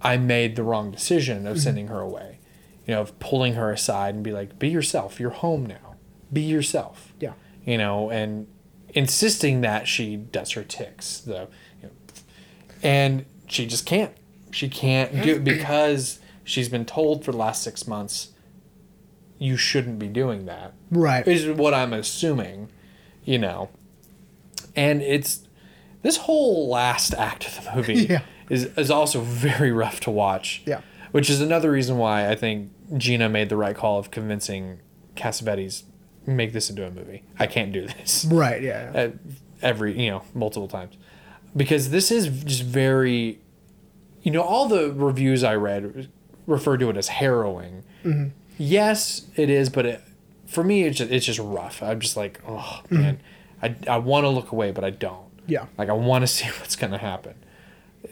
i made the wrong decision of sending her away. You know of pulling her aside and be like be yourself. You're home now. Be yourself. Yeah. you know and insisting that she does her ticks the you know, and she just can't. She can't do it because she's been told for the last six months you shouldn't be doing that. Right. is what i'm assuming you know. And it's this whole last act of the movie Yeah. is is also very rough to watch. Yeah. Which is another reason why I think Gena made the right call of convincing Cassavetes make this into a movie. I can't do this Right. Yeah. yeah. every you know multiple times because this is just very you know all the reviews i read refer to it as harrowing mm-hmm. yes it is but it, for me it's just, it's just rough i'm just like oh man mm-hmm. I, I want to look away but i don't. Yeah. like i want to see what's going to happen.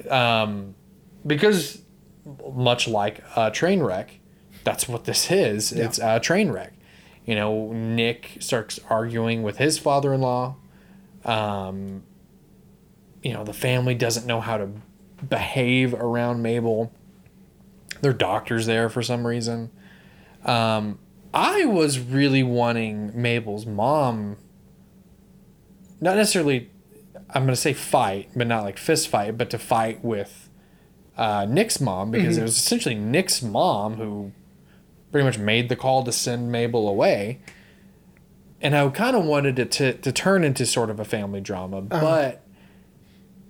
Um, because much like a train wreck that's what this is. Yeah. it's a train wreck. You know nick starts arguing with his father-in-law. Um, you know the family doesn't know how to behave around mabel. Their doctor's there for some reason. Um, i was really wanting mabel's mom not necessarily i'm going to say fight but not like fist fight but to fight with uh, nick's mom because it was essentially nick's mom who pretty much made the call to send mabel away and I kind of wanted it to, to turn into sort of a family drama, but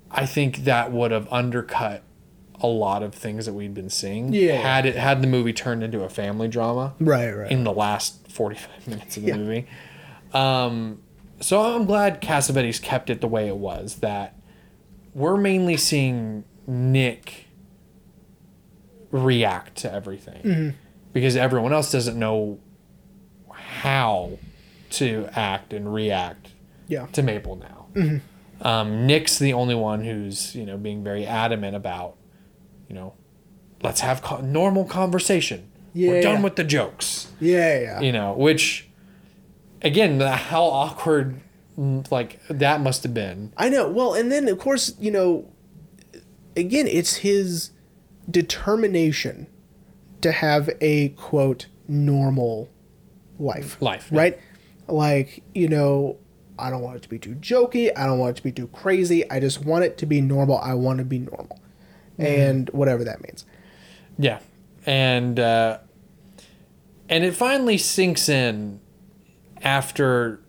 I think that would have undercut a lot of things that we'd been seeing. Yeah. Had it had the movie turned into a family drama Right. Right. in the last forty five minutes of the Yeah. movie. Um, so I'm glad Cassavetes kept it the way it was. That we're mainly seeing Nick react to everything Mm-hmm. because everyone else doesn't know how to act and react yeah. to Mabel now. Mm-hmm. Um, Nick's the only one who's you know being very adamant about you know let's have co- normal conversation. We're Yeah. done with the jokes. Yeah. Yeah. You know, which again, how awkward mm, like that must have been. I know. Well, and then of course, you know, again, it's his determination to have a quote normal life. Life, yeah. Right? Like, you know, I don't want it to be too jokey. I don't want it to be too crazy. I just want it to be normal. I want to be normal. Mm-hmm. And whatever that means. Yeah, and uh, and it finally sinks in after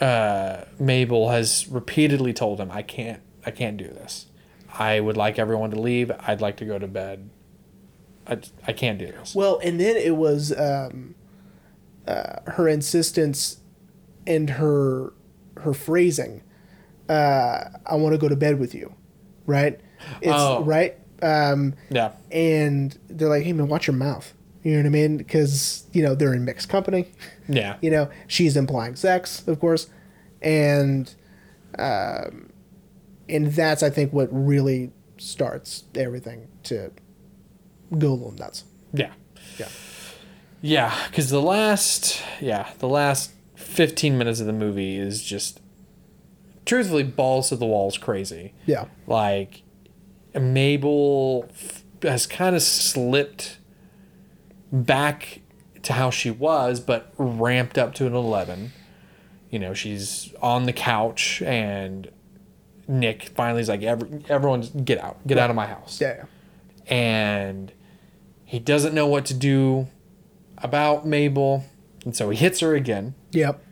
uh, Mabel has repeatedly told him, "I can't, I can't do this. I would like everyone to leave. I'd like to go to bed. I, I can't do this." Well, and then it was um, uh, her insistence and her her phrasing. Uh, I want to go to bed with you, right? It's Oh. right. Um, Yeah, and they're like, "Hey man, watch your mouth." You know what I mean? Because you know they're in mixed company. yeah, You know she's implying sex, of course, and um, and that's I think what really starts everything to go a little nuts. yeah, Yeah. yeah. Because the last, yeah, the last fifteen minutes of the movie is just, truthfully, balls to the walls crazy. Yeah. like Mabel f- has kind of slipped back to how she was, but ramped up to an 11. You know, she's on the couch, and Nick finally is like, Every, everyone, just get out, get out of my house. Yeah. yeah. And he doesn't know what to do about Mabel, and so he hits her again Yep.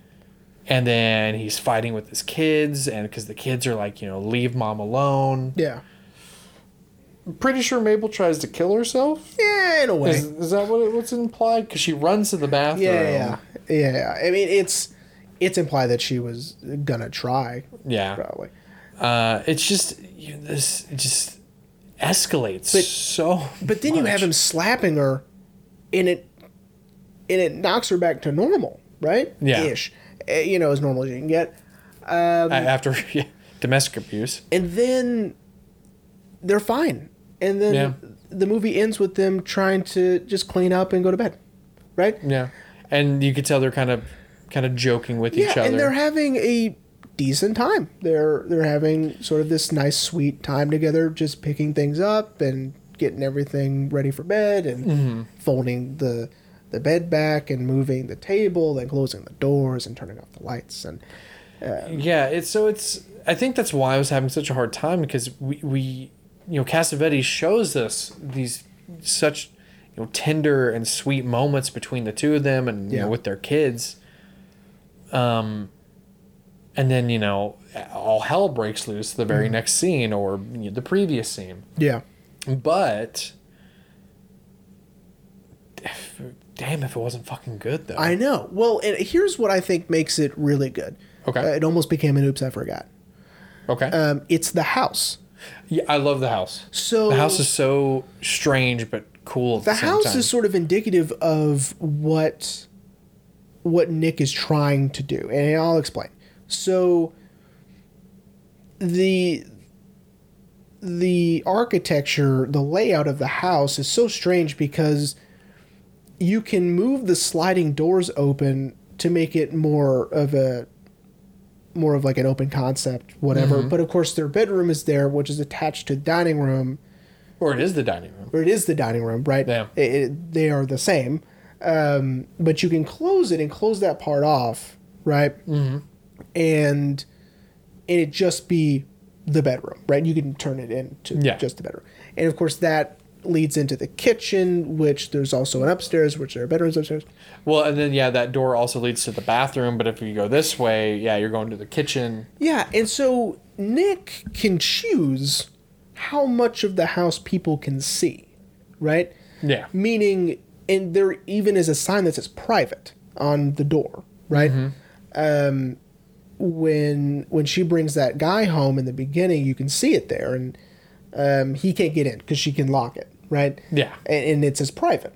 and then he's fighting with his kids and because the kids are like you know leave mom alone Yeah. I'm pretty sure mabel tries to kill herself Yeah, in a way. is, is that what it, what's implied because she runs to the bathroom yeah, yeah, yeah. I mean, it's it's implied that she was gonna try, yeah probably. uh, it's just you this just escalates But- so But then you have him slapping her, and it and it knocks her back to normal, right? Yeah. Ish, Eh, you know, as normal as you can get. A- after yeah, domestic abuse And then they're fine, and then Yeah. the movie ends with them trying to just clean up and go to bed, right? yeah and you could tell they're kind of kind of joking with Yeah, each other and they're having a decent time. They're they're having sort of this nice, sweet time together, just picking things up and getting everything ready for bed and Mm-hmm. folding the the bed back and moving the table and closing the doors and turning off the lights and Yeah, it's so it's. I think that's why I was having such a hard time because we we you know Cassavetes shows us these such you know tender and sweet moments between the two of them and you know with their kids. Um, and then you know all hell breaks loose the very next scene or you know, the previous scene. Yeah. But if, damn, if it wasn't fucking good though. I know. Well, and here's what I think makes it really good. Okay. Uh, it almost became an oops, I forgot. okay. Um, it's the house. Yeah, I love the house. So The house is so strange but cool. At the, the house time. is sort of indicative of what what Nick is trying to do, and I'll explain. So the the architecture, the layout of the house is so strange because you can move the sliding doors open to make it more of a more of like an open concept, whatever. Mm-hmm. But of course, their bedroom is there, which is attached to the dining room or it is the dining room. or it is the dining room, right? Yeah. It, it- they are the same, um, but you can close it and close that part off, right? Mm-hmm. And and it just be the bedroom, right? You can turn it into Yeah. just the bedroom, and of course that leads into the kitchen, which there's also an upstairs, which there are bedrooms upstairs. Well, and then yeah, that door also leads to the bathroom. But if you go this way, yeah, you're going to the kitchen. Yeah, and so Nick can choose how much of the house people can see, right? Yeah. Meaning, and there even is a sign that says private on the door, right? Um, when when she brings that guy home in the beginning, you can see it there, and um, he can't get in because she can lock it, right? Yeah. and, and it says private.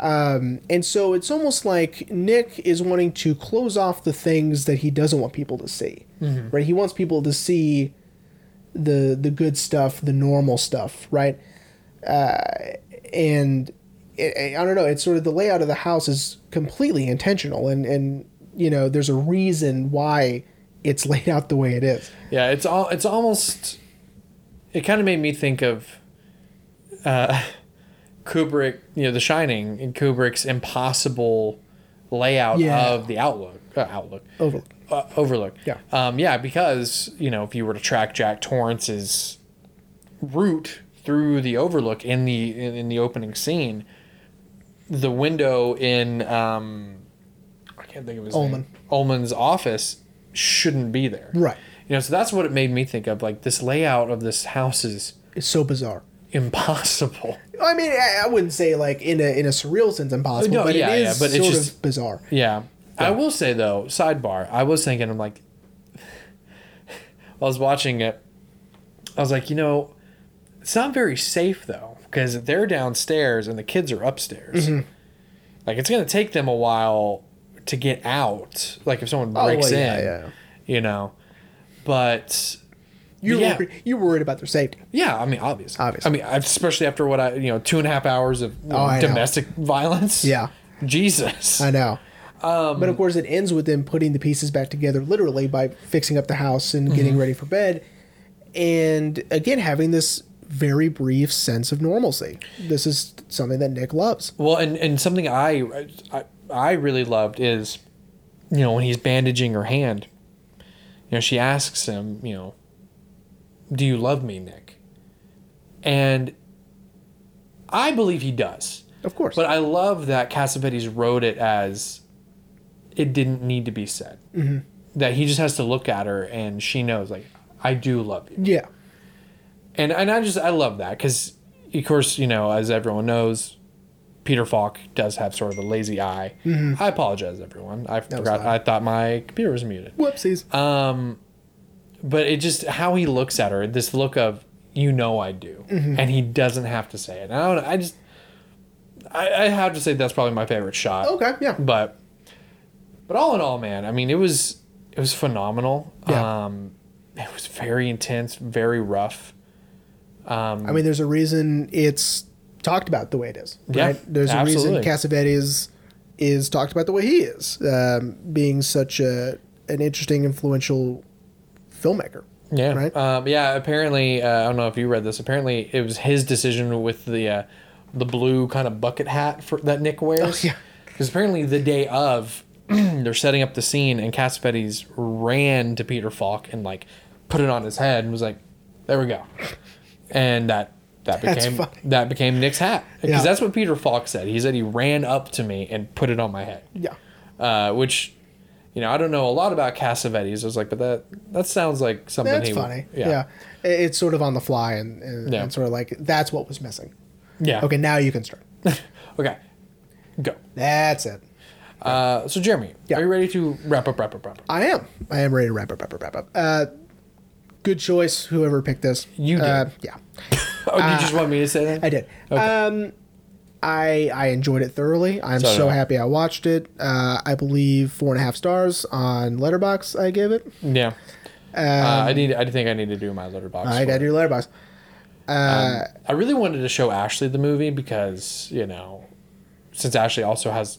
Um, and so it's almost like Nick is wanting to close off the things that he doesn't want people to see, right? He wants people to see the the good stuff, the normal stuff, right? Uh, and it, I don't know. It's sort of the layout of the house is completely intentional, and and you know there's a reason why it's laid out the way it is. Yeah, it's all. It's almost. It kind of made me think of. Uh, Kubrick, you know, The Shining, and Kubrick's impossible layout Yeah. of the Outlook. Uh, outlook. Overlook. uh, overlook. Yeah. Um, yeah, because you know if you were to track Jack Torrance's route through the overlook in the in, in the opening scene, the window in um, I can't think of his Ullman. name. Ullman's office shouldn't be there. Right. You know, so that's what it made me think of. Like this layout of this house is It's so bizarre. Impossible. I mean, I, I wouldn't say like in a in a surreal sense impossible, No, but yeah, it yeah, is but it's just- of bizarre. Yeah. I will say though, sidebar, I was thinking, I'm like, while I was watching it, I was like, you know, it's not very safe though, because they're downstairs and the kids are upstairs. Mm-hmm. Like, it's going to take them a while to get out. Like, if someone Oh, breaks well, yeah, in, yeah. you know. But You're Yeah. worried, you're worried about their safety. yeah, I mean, obviously. Obviously. I mean, especially after what I, you know, two and a half hours of you know, Oh, I know. domestic violence. Yeah. Jesus. I know. Um, but of course, it ends with them putting the pieces back together, literally by fixing up the house and getting Mm-hmm. ready for bed, and again having this very brief sense of normalcy. This is something that Nick loves. Well, and, and something I, I I really loved is, you know, when he's bandaging her hand, you know, she asks him, you know, do you love me, Nick? And I believe he does. Of course. But I love that Cassavetes wrote it as it didn't need to be said. Mm-hmm. That he just has to look at her and she knows, like, I do love you yeah. and and I just I love that because of course you know as everyone knows, Peter Falk does have sort of a lazy eye. I apologize, everyone. I forgot. I thought my computer was muted. Whoopsies. Um, but it just how he looks at her, this look of you know I do, and he doesn't have to say it. I don't. I just I, I have to say that's probably my favorite shot. okay. Yeah. But but all in all, man, I mean it was it was phenomenal. Yeah. Um, it was very intense, very rough. Um, I mean, there's a reason it's talked about the way it is. Yeah, Right? There's a reason Cassavetes is talked about the way he is, um, being such a an interesting, influential filmmaker. Yeah. Right? Um, yeah. Apparently, uh, I don't know if you read this. Apparently, it was his decision with the uh, the blue kind of bucket hat for that Nick wears. Oh, yeah. Because apparently, the day of, they're setting up the scene, and Cassavetes ran to Peter Falk and like put it on his head and was like, "There we go," and that. That became that became Nick's hat because Yeah. that's what Peter Falk said. He said he ran up to me and put it on my head. Yeah. uh, which you know, I don't know a lot about Cassavetes. I was like, but that that sounds like something That's he would- funny. Yeah. It- It's sort of on the fly and, and, Yeah. and sort of like that's what was missing. yeah. Okay, now you can start. Okay. Go. That's it. Uh, so Jeremy, Yeah. are you ready to wrap up? Wrap up. Wrap up. I am. I am ready to wrap up, wrap up, wrap up. Uh, good choice, whoever picked this. You Uh, did. yeah, Oh, you just want me to say that? I did. Okay. Um, I I enjoyed it thoroughly. I'm So so happy I watched it. Uh, I believe four and a half stars on Letterboxd. I gave it. yeah. uh, I need. I think I need to do my Letterboxd. Um, I got to do Letterboxd. Uh, I really wanted to show Ashley the movie because you know, since Ashley also has,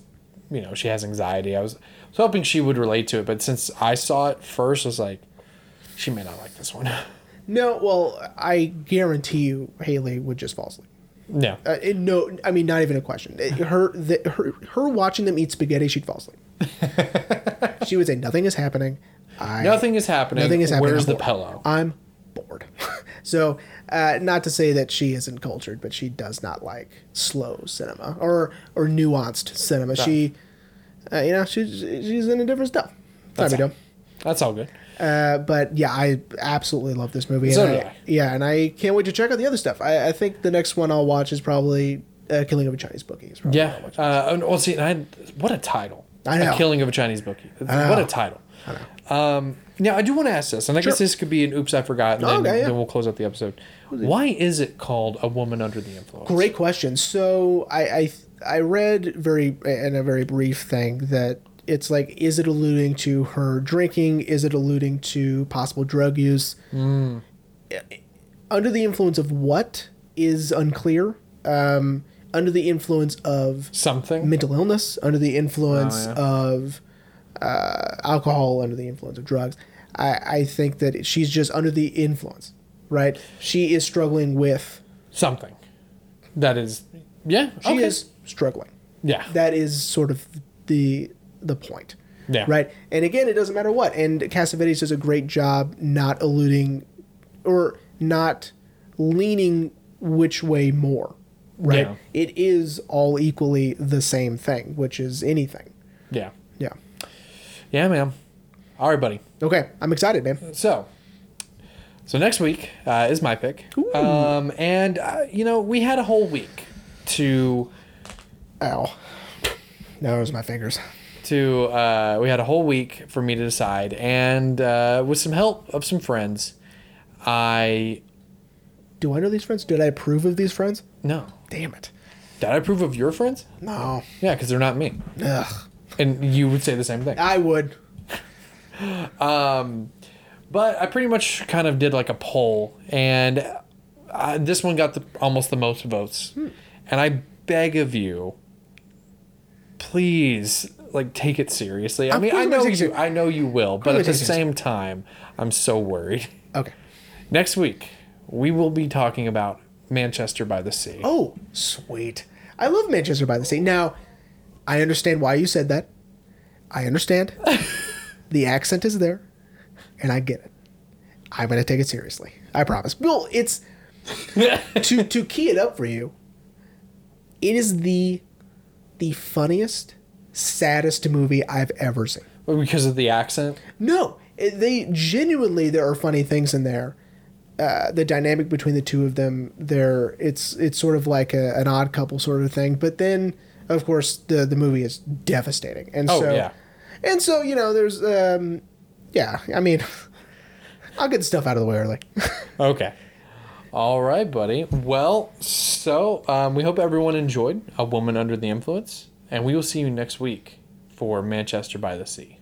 you know, she has anxiety. I was, was hoping she would relate to it, but since I saw it first, I was like, she may not like this one. no, well, I guarantee you, Haley would just fall asleep. Yeah. Uh, no, I mean not even a question. It- her, the, her, her watching them eat spaghetti, she'd fall asleep. she would say, "Nothing is happening." I, Nothing is happening. Nothing is happening. Where's I'm the bored. pillow? I'm bored. so, uh, not to say that she isn't cultured, but she does not like slow cinema or or nuanced cinema. She, uh, you know, she's she's into different stuff. That's all. That's all good. Uh, but yeah, I absolutely love this movie. So and I. Yeah, and I can't wait to check out the other stuff. I, I think the next one I'll watch is probably uh, Killing of a Chinese Bookie. Is Yeah. Uh, and- well, see, and I, what a title. I know. A killing of a Chinese bookie. What a title. I Um, now, I do want to ask this, and I guess this could be an oops, I forgot, and then, Okay, yeah. then we'll close out the episode. Why is it called A Woman Under the Influence? Great question. So I, I I read very in a very brief thing that it's like is it alluding to her drinking? Is it alluding to possible drug use? Hmm. Under the influence of what is unclear. Um, under the influence of Something? mental illness, under the influence Oh, yeah. of uh, alcohol, under the influence of drugs. I, I think that she's just under the influence, right? She is struggling with. Something. That is, yeah. She okay. is struggling. Yeah. That is sort of the the point, yeah. right? And again, it doesn't matter what. And Cassavetes does a great job not alluding or not leaning which way more, right? Yeah. It is all equally the same thing, which is anything. Yeah. Yeah. Yeah, man. All right, buddy. Okay, I'm excited, man. So, so next week uh, is my pick. Um, and, uh, you know, we had a whole week to Ow. No, it was my fingers. To uh, we had a whole week for me to decide and uh, with some help of some friends i Do I know these friends? Did I approve of these friends? no Damn it. did i approve of your friends No. yeah because they're not me Ugh. and you would say the same thing I would. but i pretty much kind of did like a poll and uh, this one got the almost the most votes and i beg of you please like take it seriously i Of mean i know you i know you will but at the same time i'm so worried Okay. Next week, we will be talking about Manchester by the Sea. Oh, sweet. I love Manchester by the Sea. Now, I understand why you said that. I understand. the accent is there, and I get it. I'm going to take it seriously. I promise. Well, it's to to key it up for you. It is the the funniest, saddest movie I've ever seen. Because of the accent? No, they genuinely there are funny things in there. Uh, the dynamic between the two of them, there it's it's sort of like a, an odd couple sort of thing. But then, of course, the the movie is devastating, and Oh, so yeah. and so you know there's um yeah I mean I'll get the stuff out of the way early. Okay. All right, buddy. Well, so um, we hope everyone enjoyed A Woman Under the Influence, and we will see you next week for Manchester by the Sea.